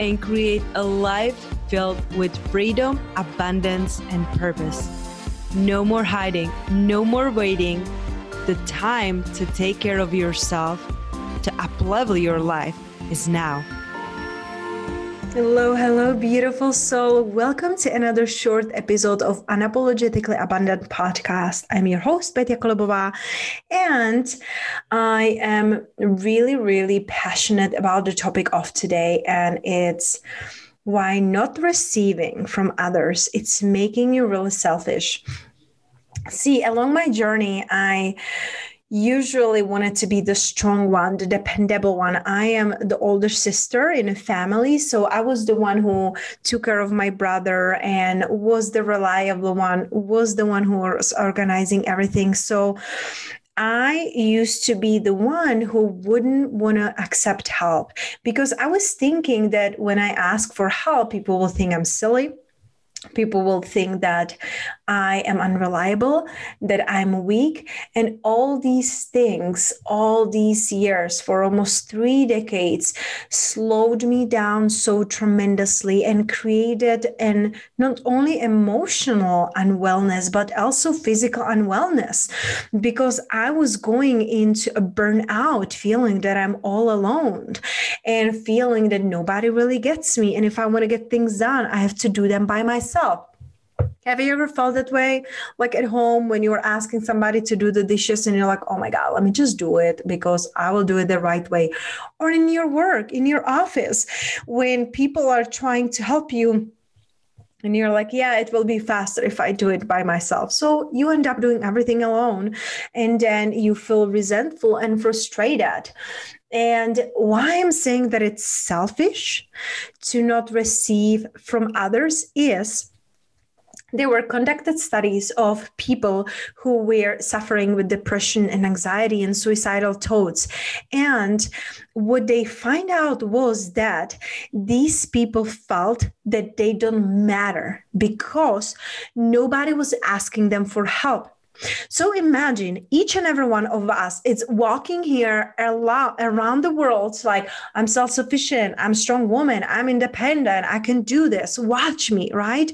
and create a life filled with freedom, abundance, and purpose. No more hiding, no more waiting. The time to take care of yourself, to uplevel your life is now. Hello, hello, beautiful soul. Welcome to another short episode of Unapologetically Abundant podcast. I'm your host, Petya Kolobova, and I am really, really passionate about the topic of today, and it's why not receiving from others it's making you really selfish see along my journey i usually wanted to be the strong one, the dependable one. I am the older sister in a family. So I was the one who took care of my brother and was the reliable one, was the one who was organizing everything. So I used to be the one who wouldn't want to accept help because I was thinking that when I ask for help, people will think I'm silly people will think that I am unreliable, that I'm weak. And all these things, all these years for almost three decades, slowed me down so tremendously and created an not only emotional unwellness, but also physical unwellness because I was going into a burnout feeling that I'm all alone and feeling that nobody really gets me. And if I want to get things done, I have to do them by myself myself. Have you ever felt that way? Like at home when you are asking somebody to do the dishes and you're like, oh my God, let me just do it because I will do it the right way. Or in your work, in your office, when people are trying to help you and you're like, yeah, it will be faster if I do it by myself. So you end up doing everything alone. And then you feel resentful and frustrated. And why I'm saying that it's selfish to not receive from others is there were conducted studies of people who were suffering with depression and anxiety and suicidal thoughts. And what they find out was that these people felt that they don't matter because nobody was asking them for help so imagine each and every one of us is walking here around the world like I'm self-sufficient, I'm strong woman, I'm independent, I can do this. Watch me, right?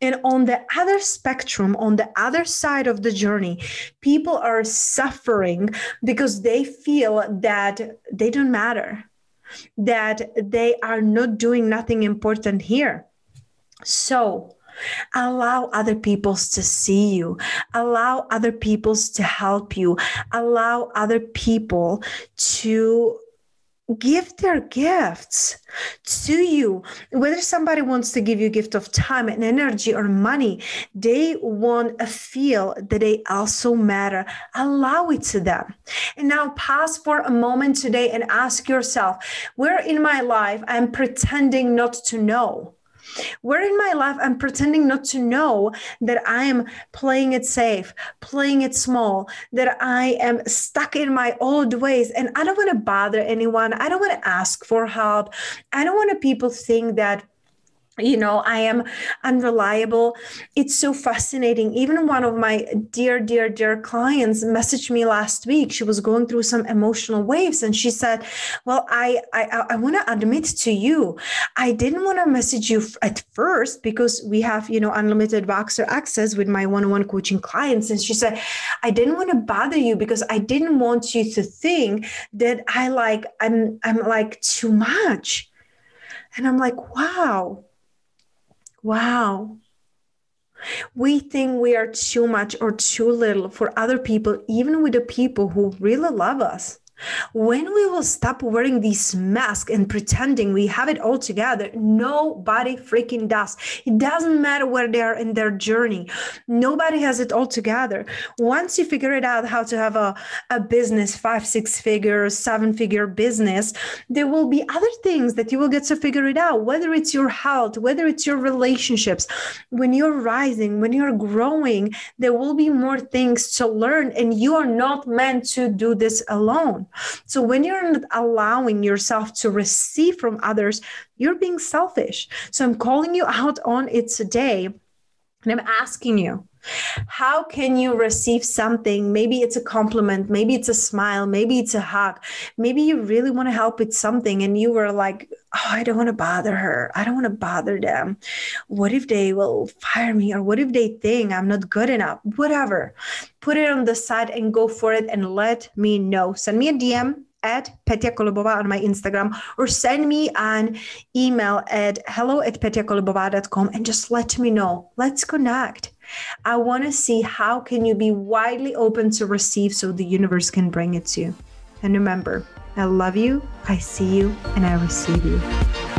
And on the other spectrum, on the other side of the journey, people are suffering because they feel that they don't matter, that they are not doing nothing important here. So, Allow other peoples to see you. Allow other peoples to help you. Allow other people to give their gifts to you whether somebody wants to give you a gift of time and energy or money they want to feel that they also matter allow it to them and now pause for a moment today and ask yourself where in my life i'm pretending not to know where in my life I'm pretending not to know that I am playing it safe, playing it small, that I am stuck in my old ways and I don't want to bother anyone. I don't want to ask for help. I don't want people think that you know i am unreliable. It's so fascinating. Even one of my dear dear dear clients messaged me last week. She was going through some emotional waves and she said well i i, I want to admit to you i didn't want to message you at first because we have you know unlimited voxer access with my one-on-one coaching clients. And she said i didn't want to bother you because i didn't want you to think that i like i'm i'm like too much. And i'm like wow Wow. We think we are too much or too little for other people, even with the people who really love us. When we will stop wearing these masks and pretending we have it all together, nobody freaking does. It doesn't matter where they are in their journey. Nobody has it all together. Once you figure it out how to have a, a business, five, six figure, seven figure business, there will be other things that you will get to figure it out, whether it's your health, whether it's your relationships. When you're rising, when you're growing, there will be more things to learn, and you are not meant to do this alone. So when you're not allowing yourself to receive from others, you're being selfish. So I'm calling you out on it today. And I'm asking you, how can you receive something? Maybe it's a compliment, maybe it's a smile, maybe it's a hug. Maybe you really want to help with something and you were like, oh, I don't want to bother her. I don't want to bother them. What if they will fire me? Or what if they think I'm not good enough? Whatever. Put it on the side and go for it and let me know. Send me a DM at Petya Kolobova on my Instagram or send me an email at hello at petyakolobova.com and just let me know. Let's connect. I want to see how can you be widely open to receive so the universe can bring it to you. And remember, I love you, I see you, and I receive you.